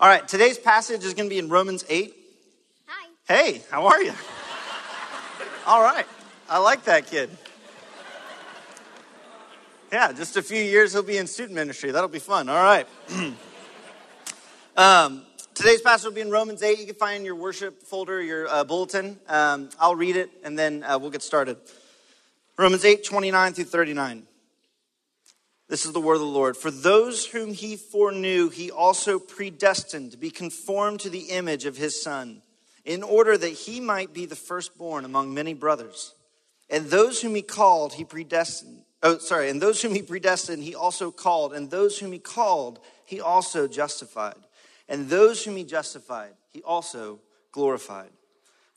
All right, today's passage is going to be in Romans 8. Hi. Hey, how are you? All right, I like that kid. Yeah, just a few years he'll be in student ministry. That'll be fun. All right. um, today's passage will be in Romans 8. You can find your worship folder, your uh, bulletin. Um, I'll read it and then uh, we'll get started. Romans 8, 29 through 39. This is the word of the Lord. For those whom he foreknew, he also predestined to be conformed to the image of his son, in order that he might be the firstborn among many brothers. And those whom he called, he predestined. Oh, sorry. And those whom he predestined, he also called. And those whom he called, he also justified. And those whom he justified, he also glorified.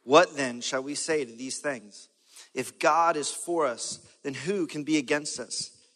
What then shall we say to these things? If God is for us, then who can be against us?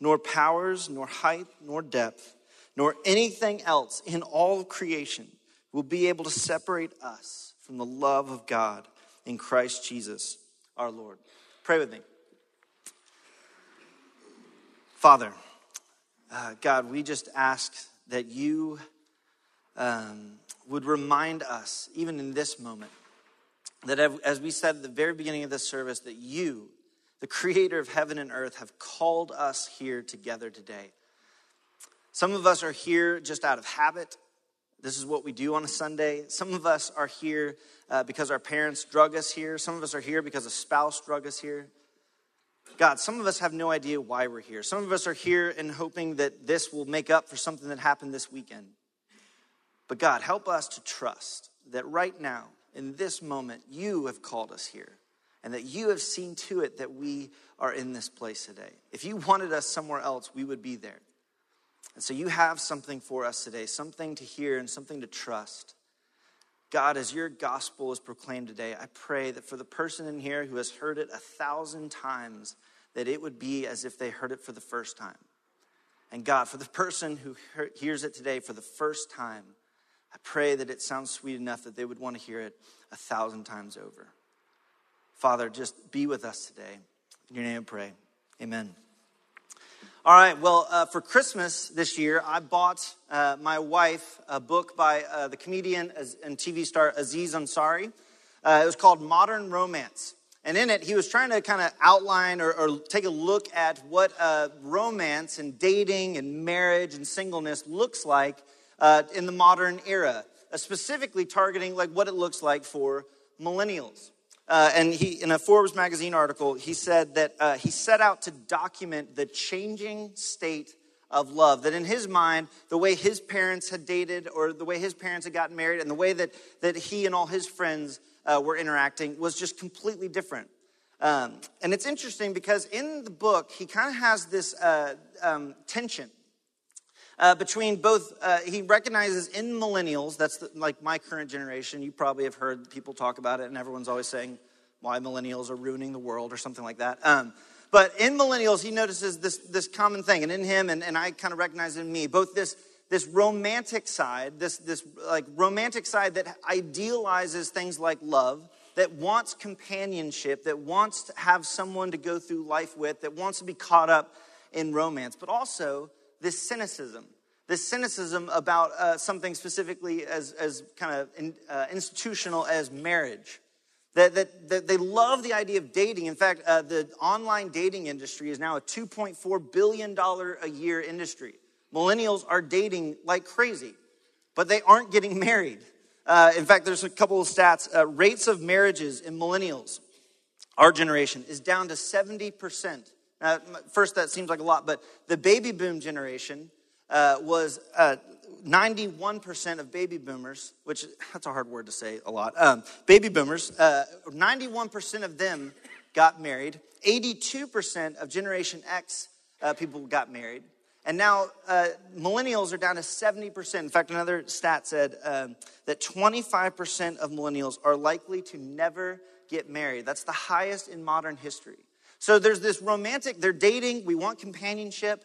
nor powers, nor height, nor depth, nor anything else in all creation will be able to separate us from the love of God in Christ Jesus our Lord. Pray with me. Father, uh, God, we just ask that you um, would remind us, even in this moment, that as we said at the very beginning of this service, that you, the creator of heaven and earth, have called us here together today. Some of us are here just out of habit. This is what we do on a Sunday. Some of us are here uh, because our parents drug us here. Some of us are here because a spouse drug us here. God, some of us have no idea why we're here. Some of us are here in hoping that this will make up for something that happened this weekend. But God, help us to trust that right now, in this moment, you have called us here and that you have seen to it that we are in this place today. If you wanted us somewhere else, we would be there. And so you have something for us today, something to hear and something to trust. God, as your gospel is proclaimed today, I pray that for the person in here who has heard it a thousand times, that it would be as if they heard it for the first time. And God, for the person who hears it today for the first time, I pray that it sounds sweet enough that they would want to hear it a thousand times over. Father, just be with us today. In your name I pray. Amen. All right, well, uh, for Christmas this year, I bought uh, my wife a book by uh, the comedian and TV star Aziz Ansari. Uh, it was called Modern Romance. And in it, he was trying to kind of outline or, or, take a look at what uh, romance and dating and marriage and singleness looks like uh, in the modern era, specifically targeting like what it looks like for millennials. Uh, and he, in a Forbes magazine article, he said that uh, he set out to document the changing state of love. That in his mind, the way his parents had dated, or the way his parents had gotten married, and the way that, that he and all his friends uh, were interacting was just completely different. Um, and it's interesting because in the book, he kind of has this uh, um, tension uh, between both, uh, he recognizes in millennials, that's the, like my current generation, you probably have heard people talk about it, and everyone's always saying why millennials are ruining the world or something like that. Um, but in millennials, he notices this, this common thing, and in him, and, and I kind of recognize in me, both this, this romantic side, this, this like romantic side that idealizes things like love, that wants companionship, that wants to have someone to go through life with, that wants to be caught up in romance, but also this cynicism, this cynicism about uh, something specifically as, as kind of in, uh, institutional as marriage. That, that, that, they love the idea of dating. In fact, uh, the online dating industry is now a $2.4 billion a year industry. Millennials are dating like crazy, but they aren't getting married. Uh, in fact, there's a couple of stats. Uh, rates of marriages in millennials, our generation, is down to 70%. Now, first, that seems like a lot, but the baby boom generation uh, was 91% uh, of baby boomers, which that's a hard word to say a lot. Um, baby boomers, 91% uh, of them got married. 82% of Generation X uh, people got married. And now uh, millennials are down to 70%. In fact, another stat said um, that 25% of millennials are likely to never get married. That's the highest in modern history. So there's this romantic, they're dating, we want companionship,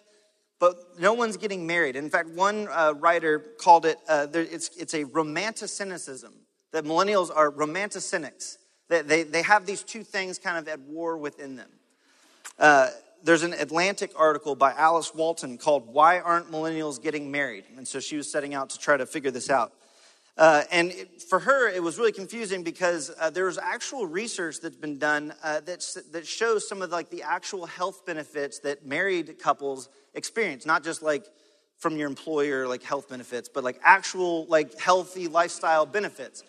but no one's getting married. In fact, one uh, writer called it, uh, it's, it's a romanticinism, that millennials are romanticynics. They, they, they have these two things kind of at war within them. Uh, there's an Atlantic article by Alice Walton called Why Aren't Millennials Getting Married? And so she was setting out to try to figure this out. Uh, and it, for her, it was really confusing because uh, there was actual research that's been done uh, that shows some of the, like the actual health benefits that married couples experience, not just like from your employer, like health benefits, but like actual like healthy lifestyle benefits.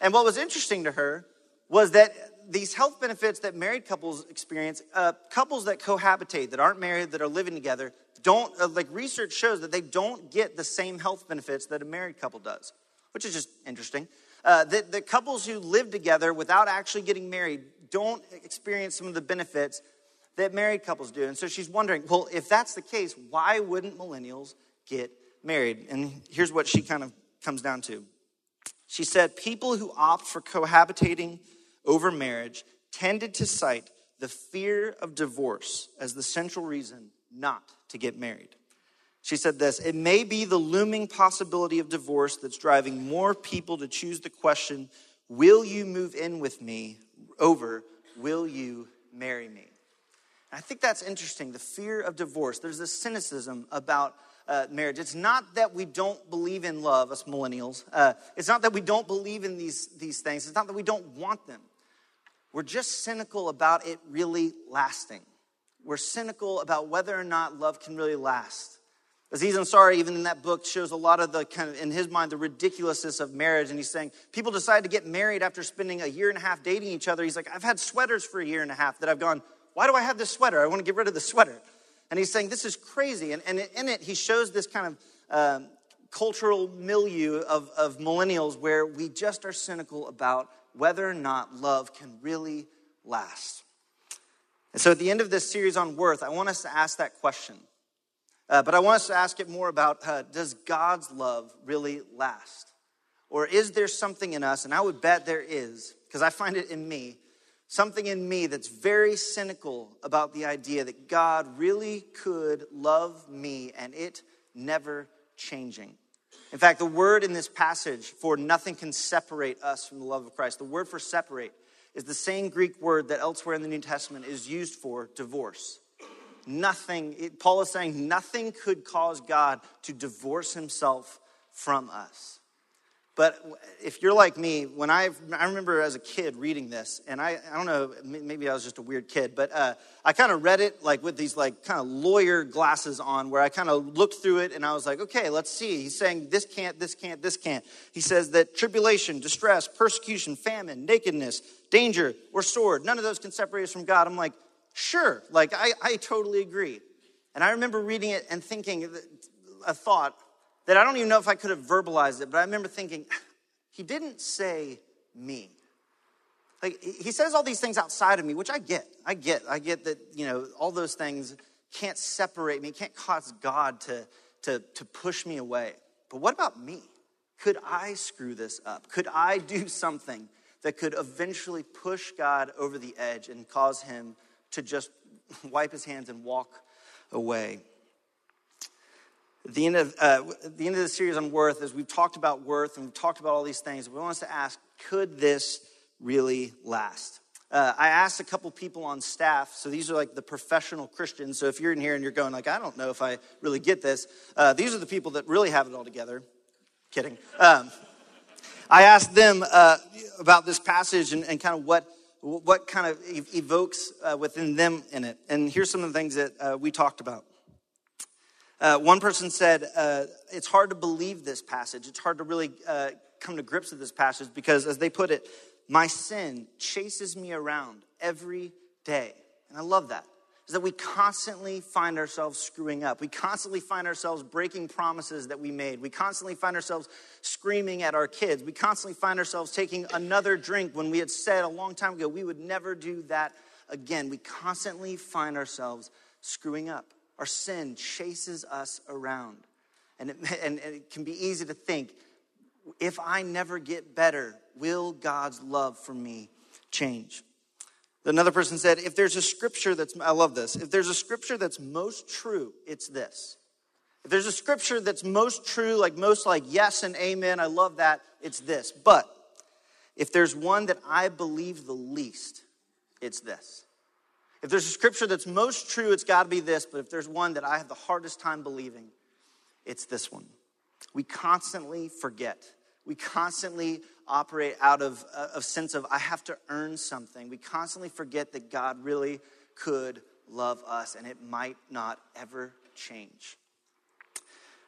And what was interesting to her was that these health benefits that married couples experience, uh, couples that cohabitate, that aren't married, that are living together, don't, uh, like research shows that they don't get the same health benefits that a married couple does, which is just interesting. Uh, the couples who live together without actually getting married don't experience some of the benefits that married couples do. And so she's wondering, well, if that's the case, why wouldn't millennials get married? And here's what she kind of comes down to. She said, people who opt for cohabitating over marriage tended to cite the fear of divorce as the central reason not to get married. She said this It may be the looming possibility of divorce that's driving more people to choose the question, Will you move in with me? over, Will you marry me? And I think that's interesting the fear of divorce. There's this cynicism about uh, marriage. It's not that we don't believe in love, us millennials. Uh, it's not that we don't believe in these, these things. It's not that we don't want them. We're just cynical about it really lasting. We're cynical about whether or not love can really last. Aziz Ansari, even in that book, shows a lot of the kind of, in his mind, the ridiculousness of marriage. And he's saying people decide to get married after spending a year and a half dating each other. He's like, I've had sweaters for a year and a half that I've gone, why do I have this sweater? I want to get rid of the sweater. And he's saying, this is crazy. And, and in it, he shows this kind of um, cultural milieu of, of millennials where we just are cynical about whether or not love can really last. And so at the end of this series on worth, I want us to ask that question. Uh, but I want us to ask it more about uh, does God's love really last? Or is there something in us, and I would bet there is, because I find it in me, something in me that's very cynical about the idea that God really could love me and it never changing. In fact, the word in this passage for nothing can separate us from the love of Christ, the word for separate is the same Greek word that elsewhere in the New Testament is used for divorce. Nothing, it, Paul is saying, nothing could cause God to divorce himself from us. But if you're like me, when I I remember as a kid reading this, and I I don't know maybe I was just a weird kid, but uh, I kind of read it like with these like kind of lawyer glasses on, where I kind of looked through it and I was like, okay, let's see. He's saying this can't, this can't, this can't. He says that tribulation, distress, persecution, famine, nakedness, danger, or sword, none of those can separate us from God. I'm like, sure, like I I totally agree. And I remember reading it and thinking a thought that I don't even know if I could have verbalized it, but I remember thinking, he didn't say me. Like, he says all these things outside of me, which I get. I get. I get that, you know, all those things can't separate me, can't cause God to, to, to push me away. But what about me? Could I screw this up? Could I do something that could eventually push God over the edge and cause him to just wipe his hands and walk away? The end of uh, the end of the series on worth, as we've talked about worth and we've talked about all these things, we want us to ask: Could this really last? Uh, I asked a couple people on staff, so these are like the professional Christians. So if you're in here and you're going like, I don't know if I really get this, uh, these are the people that really have it all together. Kidding. Um, I asked them uh, about this passage and, and, kind of what what kind of evokes uh, within them in it. And here's some of the things that uh, we talked about. Uh, one person said, uh, It's hard to believe this passage. It's hard to really uh, come to grips with this passage because, as they put it, my sin chases me around every day. And I love that. Is that we constantly find ourselves screwing up. We constantly find ourselves breaking promises that we made. We constantly find ourselves screaming at our kids. We constantly find ourselves taking another drink when we had said a long time ago we would never do that again. We constantly find ourselves screwing up. Our sin chases us around. And it, and it can be easy to think if I never get better, will God's love for me change? Another person said, if there's a scripture that's, I love this, if there's a scripture that's most true, it's this. If there's a scripture that's most true, like most like yes and amen, I love that, it's this. But if there's one that I believe the least, it's this. If there's a scripture that's most true, it's got to be this. But if there's one that I have the hardest time believing, it's this one. We constantly forget. We constantly operate out of a sense of, I have to earn something. We constantly forget that God really could love us and it might not ever change.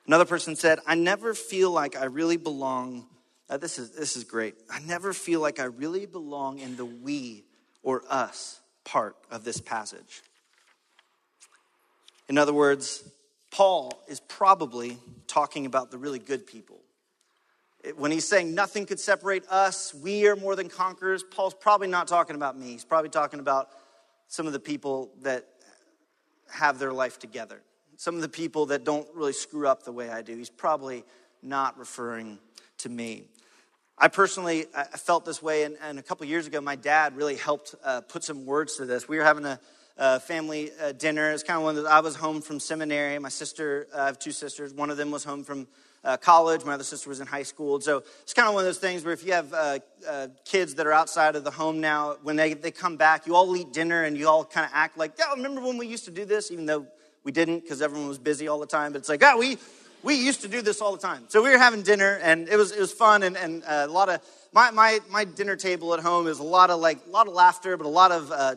Another person said, I never feel like I really belong. Uh, this, is, this is great. I never feel like I really belong in the we or us part of this passage. In other words, Paul is probably talking about the really good people. When he's saying nothing could separate us, we are more than conquerors, Paul's probably not talking about me. He's probably talking about some of the people that have their life together, some of the people that don't really screw up the way I do. He's probably not referring to me. I personally I felt this way, and, and, a couple years ago, my dad really helped uh, put some words to this. We were having a, a family uh, dinner. It's kind of one of I was home from seminary. My sister, uh, I have two sisters. One of them was home from uh, college. My other sister was in high school. So it's kind of one of those things where if you have uh, uh, kids that are outside of the home now, when they, they come back, you all eat dinner and you all kind of act like, yeah, remember when we used to do this? Even though we didn't because everyone was busy all the time. But it's like, ah, we we used to do this all the time. So we were having dinner, and it was it was fun, and, and uh, a lot of my, my my dinner table at home is a lot of like a lot of laughter, but a lot of uh,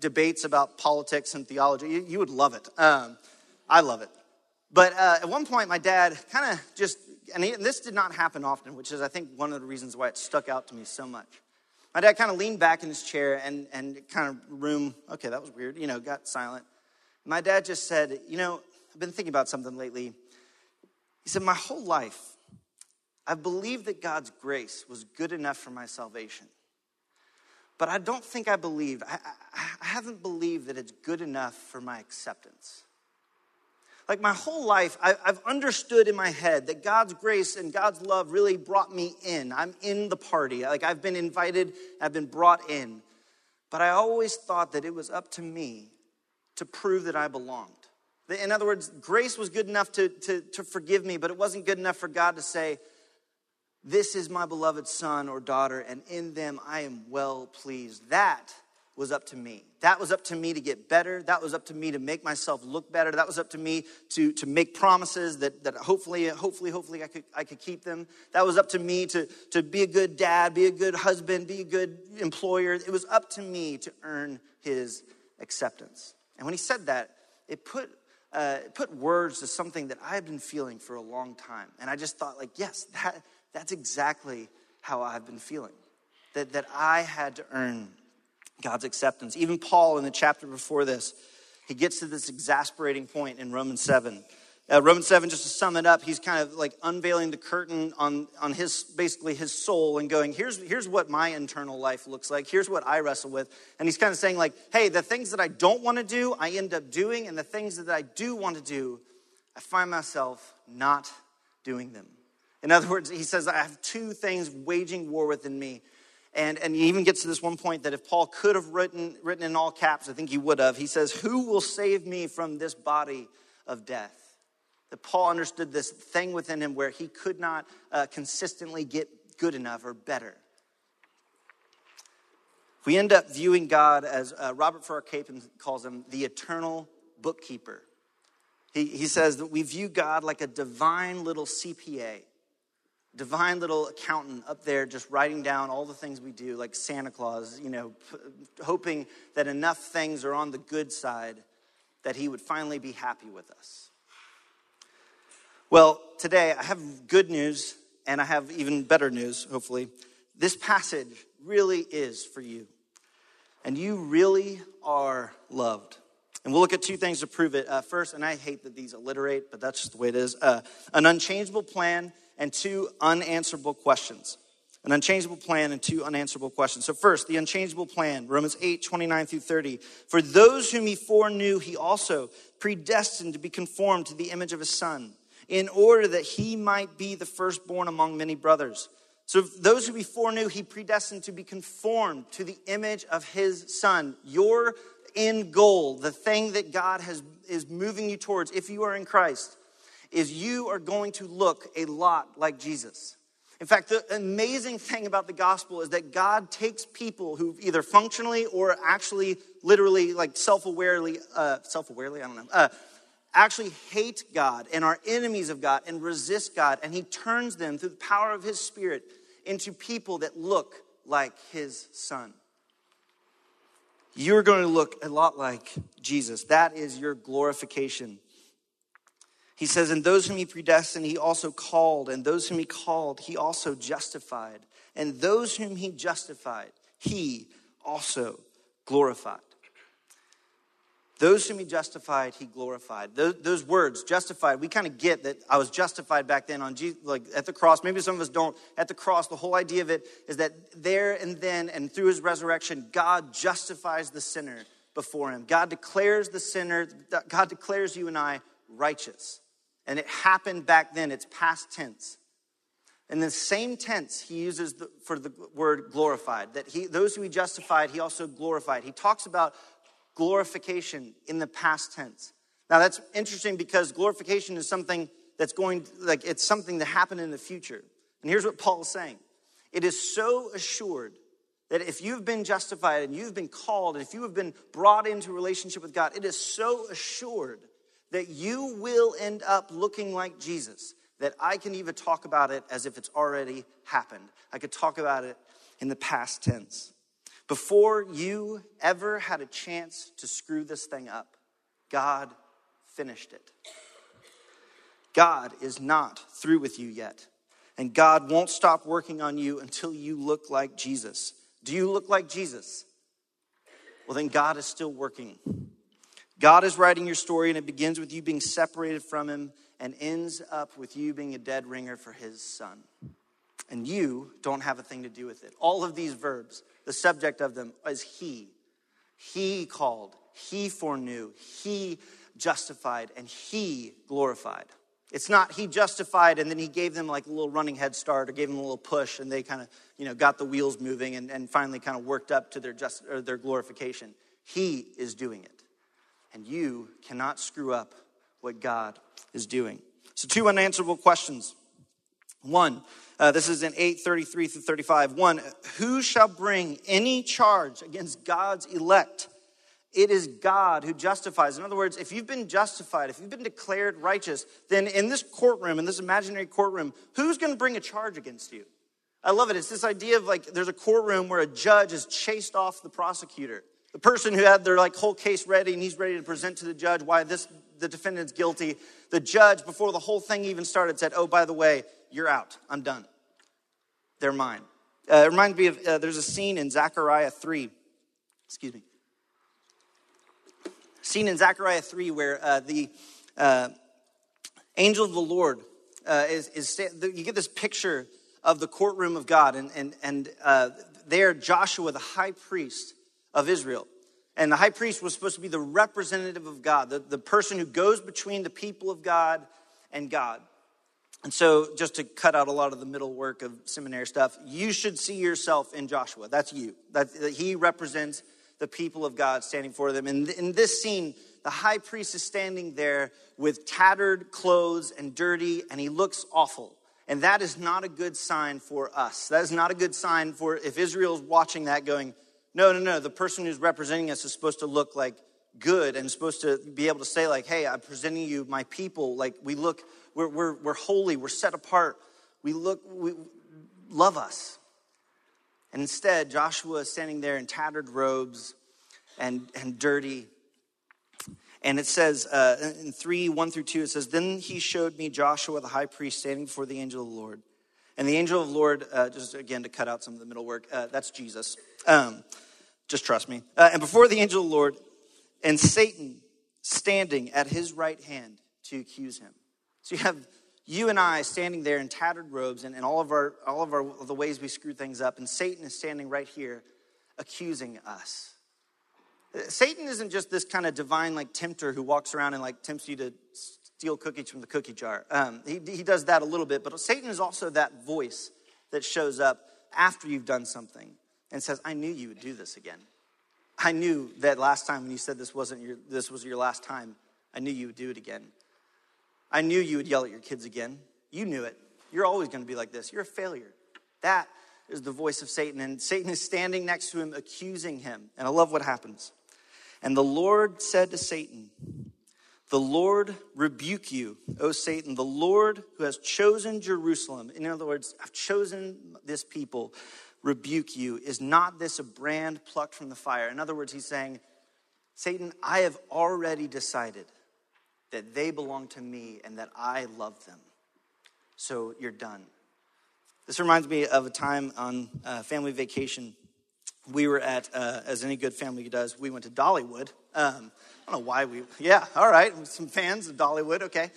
debates about politics and theology. You, you would love it. Um, I love it. But uh, at one point, my dad kind of just and, he, and this did not happen often, which is I think one of the reasons why it stuck out to me so much. My dad kind of leaned back in his chair and and kind of room. Okay, that was weird. You know, got silent. My dad just said, "You know, I've been thinking about something lately." He said, My whole life, I've believed that God's grace was good enough for my salvation. But I don't think I believed, I, I, I haven't believed that it's good enough for my acceptance. Like my whole life, I, I've understood in my head that God's grace and God's love really brought me in. I'm in the party. Like I've been invited, I've been brought in. But I always thought that it was up to me to prove that I belonged. In other words, grace was good enough to, to, to forgive me, but it wasn't good enough for God to say, This is my beloved son or daughter, and in them I am well pleased. That was up to me. That was up to me to get better. That was up to me to make myself look better. That was up to me to, to make promises that, that hopefully, hopefully, hopefully I could, I could keep them. That was up to me to, to be a good dad, be a good husband, be a good employer. It was up to me to earn his acceptance. And when he said that, it put uh, put words to something that I've been feeling for a long time. And I just thought, like, yes, that, that's exactly how I've been feeling. That, that I had to earn God's acceptance. Even Paul, in the chapter before this, he gets to this exasperating point in Romans 7 uh, Romans 7, just to sum it up, he's kind of like unveiling the curtain on, on his, basically his soul and going, here's, here's what my internal life looks like. Here's what I wrestle with. And he's kind of saying like, hey, the things that I don't want to do, I end up doing. And the things that I do want to do, I find myself not doing them. In other words, he says, I have two things waging war within me. And, and he even gets to this one point that if Paul could have written, written in all caps, I think he would have. He says, Who will save me from this body of death? That Paul understood this thing within him where he could not uh, consistently get good enough or better. We end up viewing God as uh, Robert Farrar Capon calls him the eternal bookkeeper. He, he says that we view God like a divine little CPA, divine little accountant up there just writing down all the things we do, like Santa Claus, you know, p- hoping that enough things are on the good side that he would finally be happy with us. Well, today I have good news and I have even better news, hopefully. This passage really is for you. And you really are loved. And we'll look at two things to prove it. Uh, first, and I hate that these alliterate, but that's just the way it is uh, an unchangeable plan and two unanswerable questions. An unchangeable plan and two unanswerable questions. So, first, the unchangeable plan, Romans 8, 29 through 30. For those whom he foreknew, he also predestined to be conformed to the image of his son, in order that he might be the firstborn among many brothers. So, those who he foreknew, he predestined to be conformed to the image of his son. Your end goal, the thing that God has, is moving you towards, if you are in Christ, is you are going to look a lot like Jesus. In fact, the amazing thing about the gospel is that God takes people who either functionally or actually, literally, like self-awarely, uh, self-awarely, I don't know, uh, actually hate God and are enemies of God and resist God, and He turns them through the power of His Spirit into people that look like His Son. You're going to look a lot like Jesus. That is your glorification. He says, And those whom he predestined, he also called. And those whom he called, he also justified. And those whom he justified, he also glorified. Those whom he justified, he glorified. Those, those words, justified, we kind of get that I was justified back then on Jesus, like at the cross. Maybe some of us don't. At the cross, the whole idea of it is that there and then and through his resurrection, God justifies the sinner before him. God declares the sinner, God declares you and I righteous. And it happened back then, it's past tense. In the same tense, he uses for the word glorified, that he, those who he justified, he also glorified. He talks about glorification in the past tense. Now that's interesting because glorification is something that's going, like, it's something that happened in the future. And here's what Paul is saying it is so assured that if you've been justified and you've been called and if you have been brought into relationship with God, it is so assured that you will end up looking like Jesus that I can even talk about it as if it's already happened. I could talk about it in the past tense. Before you ever had a chance to screw this thing up, God finished it. God is not through with you yet. And God won't stop working on you until you look like Jesus. Do you look like Jesus? Well, then God is still working. God is writing your story, and it begins with you being separated from Him and ends up with you being a dead ringer for His Son. And you don't have a thing to do with it. All of these verbs, the subject of them is He. He called, He foreknew, He justified, and He glorified. It's not He justified and then He gave them like a little running head start or gave them a little push and they kind of, you know, got the wheels moving and, and finally kind of worked up to their, just, or their glorification. He is doing it. And you cannot screw up what God is doing. So, two unanswerable questions. One, uh, this is in 833 through 35. One, who shall bring any charge against God's elect? It is God who justifies. In other words, if you've been justified, if you've been declared righteous, then in this courtroom, in this imaginary courtroom, who's going to bring a charge against you? I love it. It's this idea of like there's a courtroom where a judge has chased off the prosecutor. The person who had their like whole case ready and he's ready to present to the judge why this the defendant's guilty. The judge, before the whole thing even started, said, "Oh, by the way, you're out. I'm done. They're mine." Uh, it reminds me of uh, there's a scene in Zechariah three. Excuse me. Scene in Zechariah three where uh, the uh, angel of the Lord uh, is, is you get this picture of the courtroom of God, and and and uh, there Joshua, the high priest of Israel. And the high priest was supposed to be the representative of God, the, the person who goes between the people of God and God. And so, just to cut out a lot of the middle work of seminary stuff, you should see yourself in Joshua. That's you. That, that he represents the people of God standing for them. And in this scene, the high priest is standing there with tattered clothes and dirty, and he looks awful. And that is not a good sign for us. That is not a good sign for if Israel's watching that going, no, no, no. The person who's representing us is supposed to look like good and supposed to be able to say, like, hey, I'm presenting you my people. Like, we look, we're, we're, we're holy, we're set apart. We look, we love us. And instead, Joshua is standing there in tattered robes and, and dirty. And it says uh, in 3 1 through 2, it says, Then he showed me Joshua the high priest standing before the angel of the Lord. And the angel of the Lord, uh, just again to cut out some of the middle work, uh, that's Jesus. Um, just trust me. Uh, and before the angel of the Lord, and Satan standing at his right hand to accuse him. So you have you and I standing there in tattered robes and, and all of our all of our the ways we screw things up, and Satan is standing right here accusing us. Satan isn't just this kind of divine like tempter who walks around and like tempts you to steal cookies from the cookie jar. Um, he, he does that a little bit, but Satan is also that voice that shows up after you've done something and says, "I knew you would do this again. I knew that last time when you said this wasn't your this was your last time. I knew you would do it again. I knew you would yell at your kids again. You knew it. You're always going to be like this. You're a failure." That is the voice of Satan, and Satan is standing next to him, accusing him. And I love what happens. And the Lord said to Satan, The Lord rebuke you, O Satan, the Lord who has chosen Jerusalem. In other words, I've chosen this people, rebuke you. Is not this a brand plucked from the fire? In other words, he's saying, Satan, I have already decided that they belong to me and that I love them. So you're done. This reminds me of a time on uh, family vacation. We were at, uh, as any good family does, we went to Dollywood. Um, I don't know why we, yeah, all right, some fans of Dollywood, okay.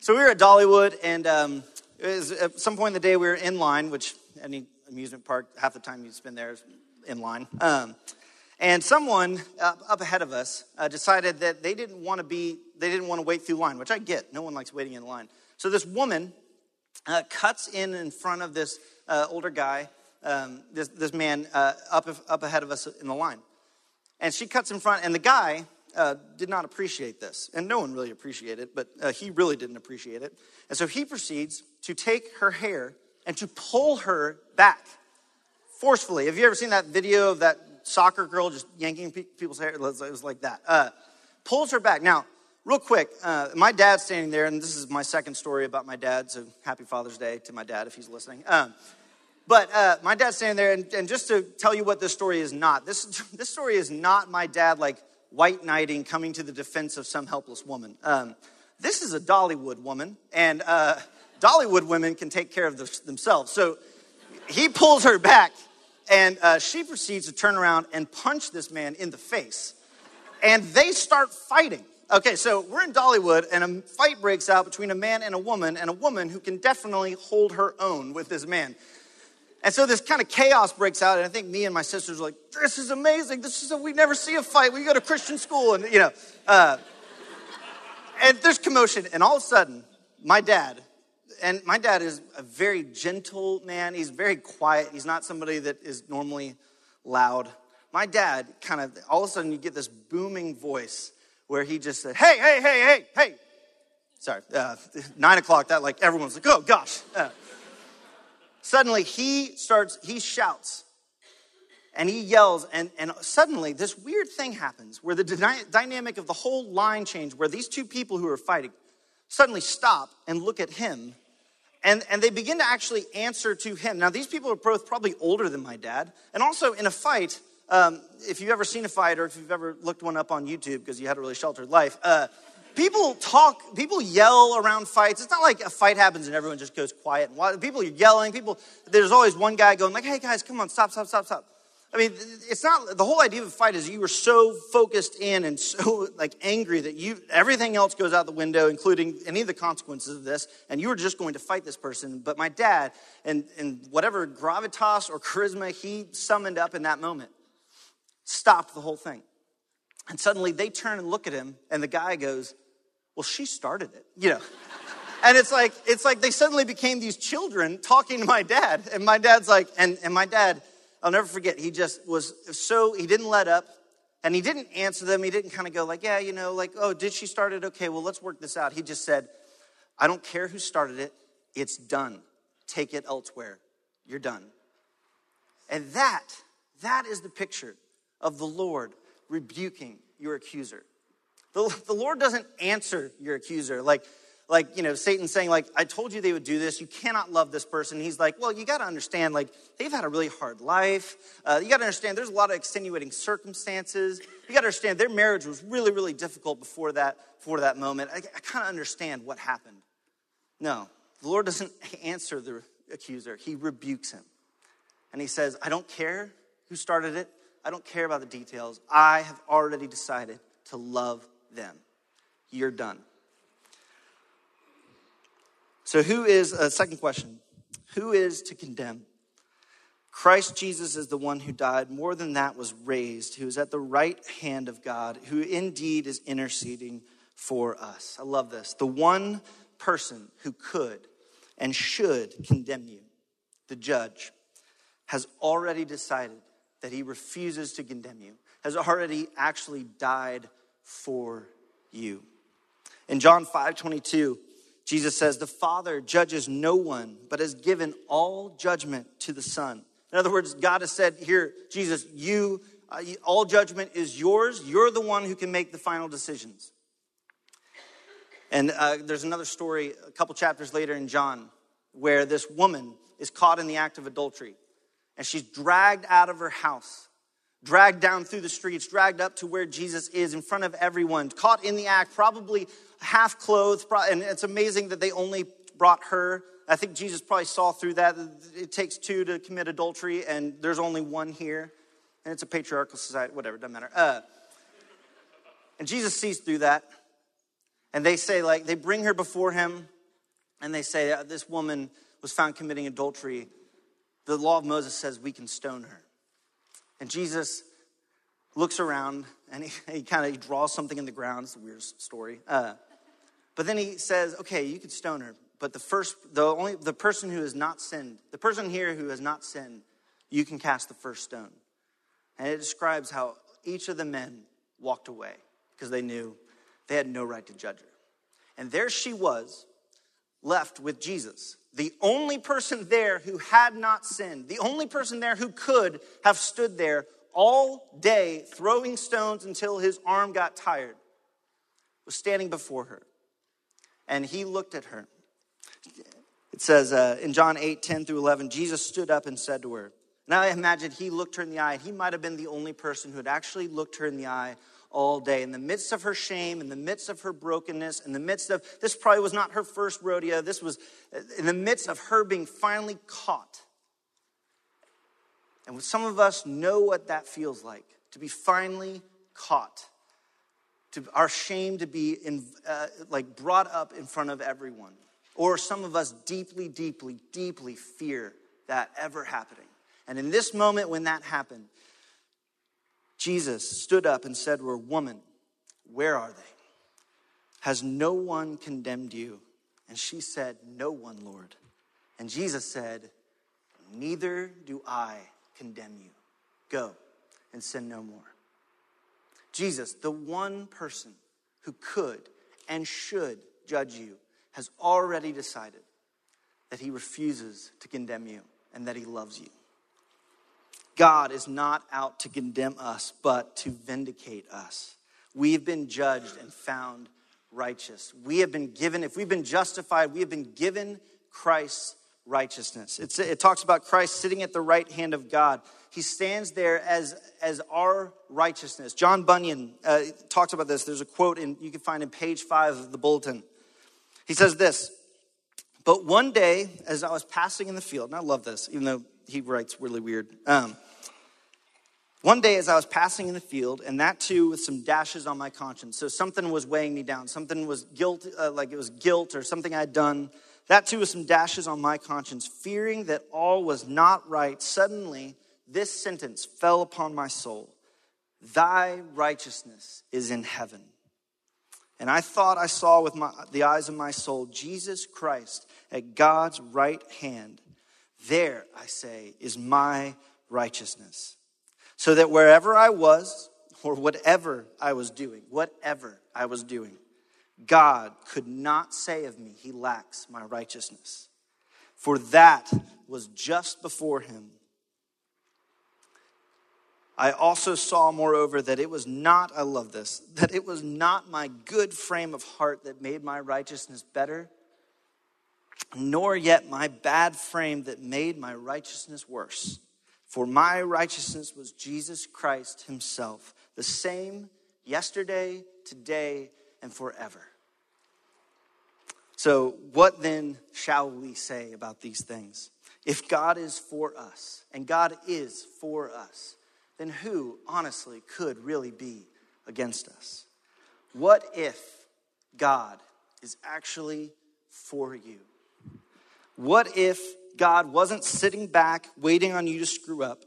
So we were at Dollywood, and um, at some point in the day we were in line, which any amusement park, half the time you spend there is in line. Um, and someone up, up ahead of us uh, decided that they didn't want to be, they didn't want to wait through line, which I get. No one likes waiting in line. So this woman uh, cuts in in front of this uh, older guy, um, this, this man uh, up, up ahead of us in the line. And she cuts in front, and the guy uh, did not appreciate this. And no one really appreciated it, but uh, he really didn't appreciate it. And so he proceeds to take her hair and to pull her back forcefully. Have you ever seen that video of that soccer girl just yanking people's hair? It was like that. Uh, pulls her back. Now, real quick, uh, my dad's standing there, and this is my second story about my dad, so happy Father's Day to my dad if he's listening. Um, but uh, my dad's standing there, and, and, just to tell you what this story is not, this, this story is not my dad like white knighting coming to the defense of some helpless woman. Um, this is a Dollywood woman, and uh, Dollywood women can take care of themselves. So he pulls her back, and uh, she proceeds to turn around and punch this man in the face. And they start fighting. Okay, so we're in Dollywood, and a fight breaks out between a man and a woman, and a woman who can definitely hold her own with this man. And so this kind of chaos breaks out, and I think me and my sisters are like, "This is amazing! This is a, we never see a fight. We go to Christian school, and you know." Uh, and there's commotion, and all of a sudden, my dad, and my dad is a very gentle man. He's very quiet. He's not somebody that is normally loud. My dad kind of all of a sudden you get this booming voice where he just said, Hey, hey, hey, hey, hey. Sorry, uh, nine o'clock, that like everyone's like, Oh gosh. Uh, suddenly he starts, he shouts and he yells, and, and suddenly this weird thing happens where the dy- dynamic of the whole line change, where these two people who are fighting suddenly stop and look at him and, and they begin to actually answer to him. Now, these people are both probably older than my dad, and also in a fight, um, if you've ever seen a fight or if you've ever looked one up on YouTube because you had a really sheltered life, uh, people talk, people yell around fights. It's not like a fight happens and everyone just goes quiet. and People are yelling. People, there's always one guy going like, "Hey guys, come on, stop, stop, stop, stop." I mean, it's not the whole idea of a fight is you were so focused in and so like angry that you everything else goes out the window, including any of the consequences of this, and you were just going to fight this person. But my dad and and whatever gravitas or charisma he summoned up in that moment stopped the whole thing. And suddenly they turn and look at him, and the guy goes, Well, she started it, you know. and it's like, it's like they suddenly became these children talking to my dad. And my dad's like, and, and my dad, I'll never forget, he just was so, he didn't let up. And he didn't answer them. He didn't kind of go like, yeah, you know, like, oh, did she start it? Okay, well, let's work this out. He just said, I don't care who started it. It's done. Take it elsewhere. You're done. And that, that is the picture of the Lord rebuking your accuser. The, the Lord doesn't answer your accuser. Like, like, you know, Satan saying, like, I told you they would do this. You cannot love this person. He's like, well, you got to understand, like, they've had a really hard life. Uh, you got to understand there's a lot of extenuating circumstances. You got to understand their marriage was really, really difficult before that, before that moment. I, I kind of understand what happened. No, the Lord doesn't answer the accuser, he rebukes him. And he says, I don't care who started it, I don't care about the details. I have already decided to love them. You're done. So, who is, a uh, second question, who is to condemn? Christ Jesus is the one who died. More than that, was raised, who is at the right hand of God, who indeed is interceding for us. I love this. The one person who could and should condemn you, the judge, has already decided that he refuses to condemn you, has already actually died for you. In John 5 22, Jesus says, The Father judges no one, but has given all judgment to the Son in other words, God has said, Here, Jesus, you, uh, all judgment is yours. You're the one who can make the final decisions. And uh, there's another story a couple chapters later in John where this woman is caught in the act of adultery and she's dragged out of her house, dragged down through the streets, dragged up to where Jesus is in front of everyone, caught in the act, probably half clothed. And it's amazing that they only brought her I think Jesus probably saw through that. It takes two to commit adultery, and there's only one here. And it's a patriarchal society, whatever, doesn't matter. Uh, and Jesus sees through that. And they say, like, they bring her before him, and they say, This woman was found committing adultery. The law of Moses says we can stone her. And Jesus looks around and he, he kind of draws something in the ground. It's a weird story. Uh, but then he says, Okay, you can stone her but the first, the only, the person who has not sinned, the person here who has not sinned, you can cast the first stone. And it describes how each of the men walked away because they knew they had no right to judge her. And there she was, left with Jesus, the only person there who had not sinned, the only person there who could have stood there all day throwing stones until his arm got tired, was standing before her. And he looked at her it says uh, in John 8, 10 through 11, Jesus stood up and said to her, Now I imagine he looked her in the eye. He might have been the only person who had actually looked her in the eye all day. In the midst of her shame, in the midst of her brokenness, in the midst of this probably was not her first rodeo, this was in the midst of her being finally caught. And some of us know what that feels like to be finally caught, to our shame to be in, uh, like brought up in front of everyone. Or some of us deeply, deeply, deeply fear that ever happening. And in this moment when that happened, Jesus stood up and said to her, Woman, where are they? Has no one condemned you? And she said, No one, Lord. And Jesus said, Neither do I condemn you. Go and sin no more. Jesus, the one person who could and should judge you, has already decided that he refuses to condemn you and that he loves you. God is not out to condemn us, but to vindicate us. We have been judged and found righteous. We have been given, if we've been justified, we have been given Christ's righteousness. It's, it talks about Christ sitting at the right hand of God. He stands there as, as our righteousness. John Bunyan uh, talks about this. There's a quote in, you can find in page five of the bulletin. He says this, but one day as I was passing in the field, and I love this, even though he writes really weird. Um, one day as I was passing in the field, and that too with some dashes on my conscience. So something was weighing me down. Something was guilt, uh, like it was guilt or something I'd done. That too with some dashes on my conscience. Fearing that all was not right, suddenly this sentence fell upon my soul Thy righteousness is in heaven. And I thought I saw with my, the eyes of my soul Jesus Christ at God's right hand. There, I say, is my righteousness. So that wherever I was, or whatever I was doing, whatever I was doing, God could not say of me, He lacks my righteousness. For that was just before Him I also saw, moreover, that it was not, I love this, that it was not my good frame of heart that made my righteousness better, nor yet my bad frame that made my righteousness worse. For my righteousness was Jesus Christ Himself, the same yesterday, today, and forever. So, what then shall we say about these things? If God is for us, and God is for us, then who, honestly, could really be against us? What if God is actually for you? What if God wasn't sitting back waiting on you to screw up,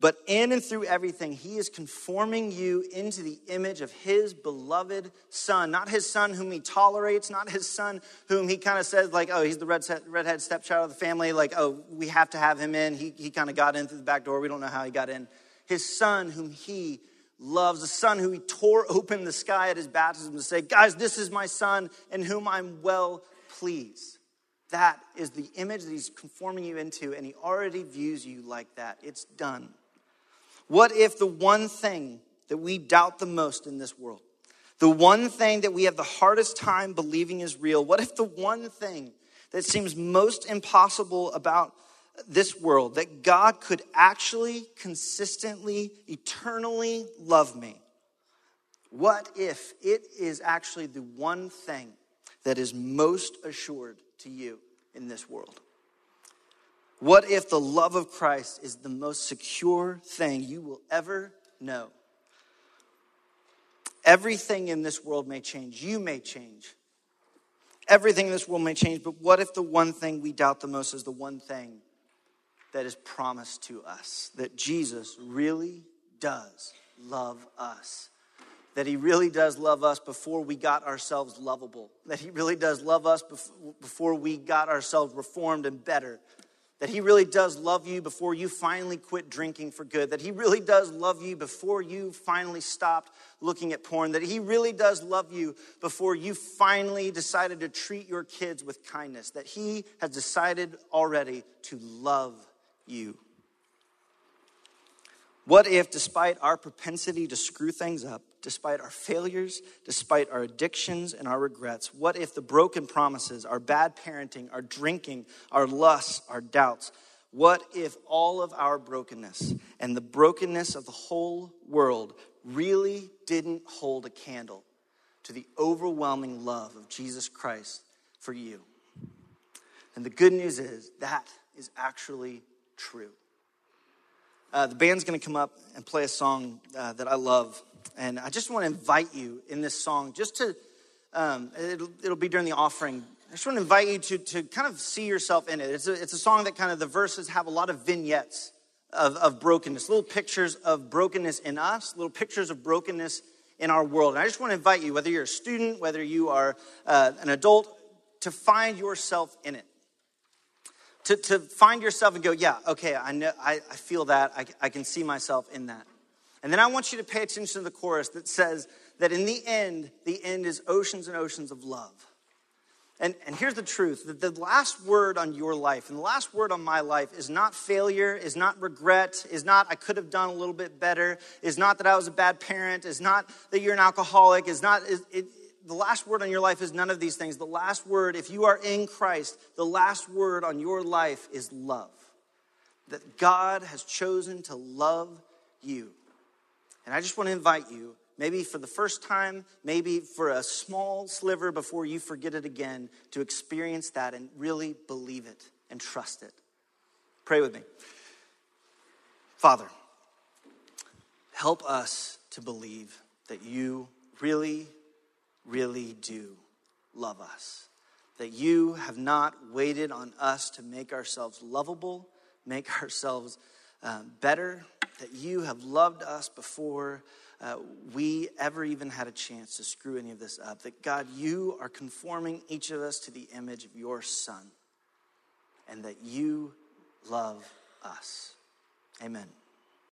but in and through everything, He is conforming you into the image of His beloved Son. Not His Son whom He tolerates, not His Son whom He kind of says, like, oh, he's the red redhead stepchild of the family. Like, oh, we have to have him in. He, he kind of got in through the back door. We don't know how he got in. His Son whom He loves, the Son who He tore open the sky at His baptism to say, guys, this is my Son in whom I'm well pleased. That is the image that He's conforming you into, and He already views you like that. It's done. What if the one thing that we doubt the most in this world, the one thing that we have the hardest time believing is real, what if the one thing that seems most impossible about this world, that God could actually consistently, eternally love me? What if it is actually the one thing that is most assured to you in this world? What if the love of Christ is the most secure thing you will ever know? Everything in this world may change. You may change. Everything in this world may change, but what if the one thing we doubt the most is the one thing that is promised to us? That Jesus really does love us. That he really does love us before we got ourselves lovable. That he really does love us before we got ourselves reformed and better that He really does love you before you finally quit drinking for good, that He really does love you before you finally stopped looking at porn, that He really does love you before you finally decided to treat your kids with kindness, that He has decided already to love you. What if, despite our propensity to screw things up, despite our failures, despite our addictions and our regrets, what if the broken promises, our bad parenting, our drinking, our lusts, our doubts, what if all of our brokenness and the brokenness of the whole world really didn't hold a candle to the overwhelming love of Jesus Christ for you? And the good news is that is actually true. Uh, the band's going to come up and play a song uh, that I love. And I just want to invite you in this song just to, um, it'll, it'll, be during the offering. I just want to invite you to, to kind of see yourself in it. It's a, it's a song that kind of the verses have a lot of vignettes of, of brokenness, little pictures of brokenness in us, little pictures of brokenness in our world. And I just want to invite you, whether you're a student, whether you are uh, an adult, to find yourself in it to, to find yourself and go, yeah, okay, I, know, I, I feel that. I, I can see myself in that. And then I want you to pay attention to the chorus that says that in the end, the end is oceans and oceans of love. And, and here's the truth that the last word on your life and the last word on my life is not failure, is not regret, is not I could have done a little bit better, is not that I was a bad parent, is not that you're an alcoholic, is not, it, it, the last word on your life is none of these things. The last word, if you are in Christ, the last word on your life is love. That God has chosen to love you. And I just want to invite you, maybe for the first time, maybe for a small sliver before you forget it again, to experience that and really believe it and trust it. Pray with me. Father, help us to believe that you really really do love us. That you have not waited on us to make ourselves lovable, make ourselves um, better, that you have loved us before uh, we ever even had a chance to screw any of this up. That God, you are conforming each of us to the image of your Son, and that you love us. Amen.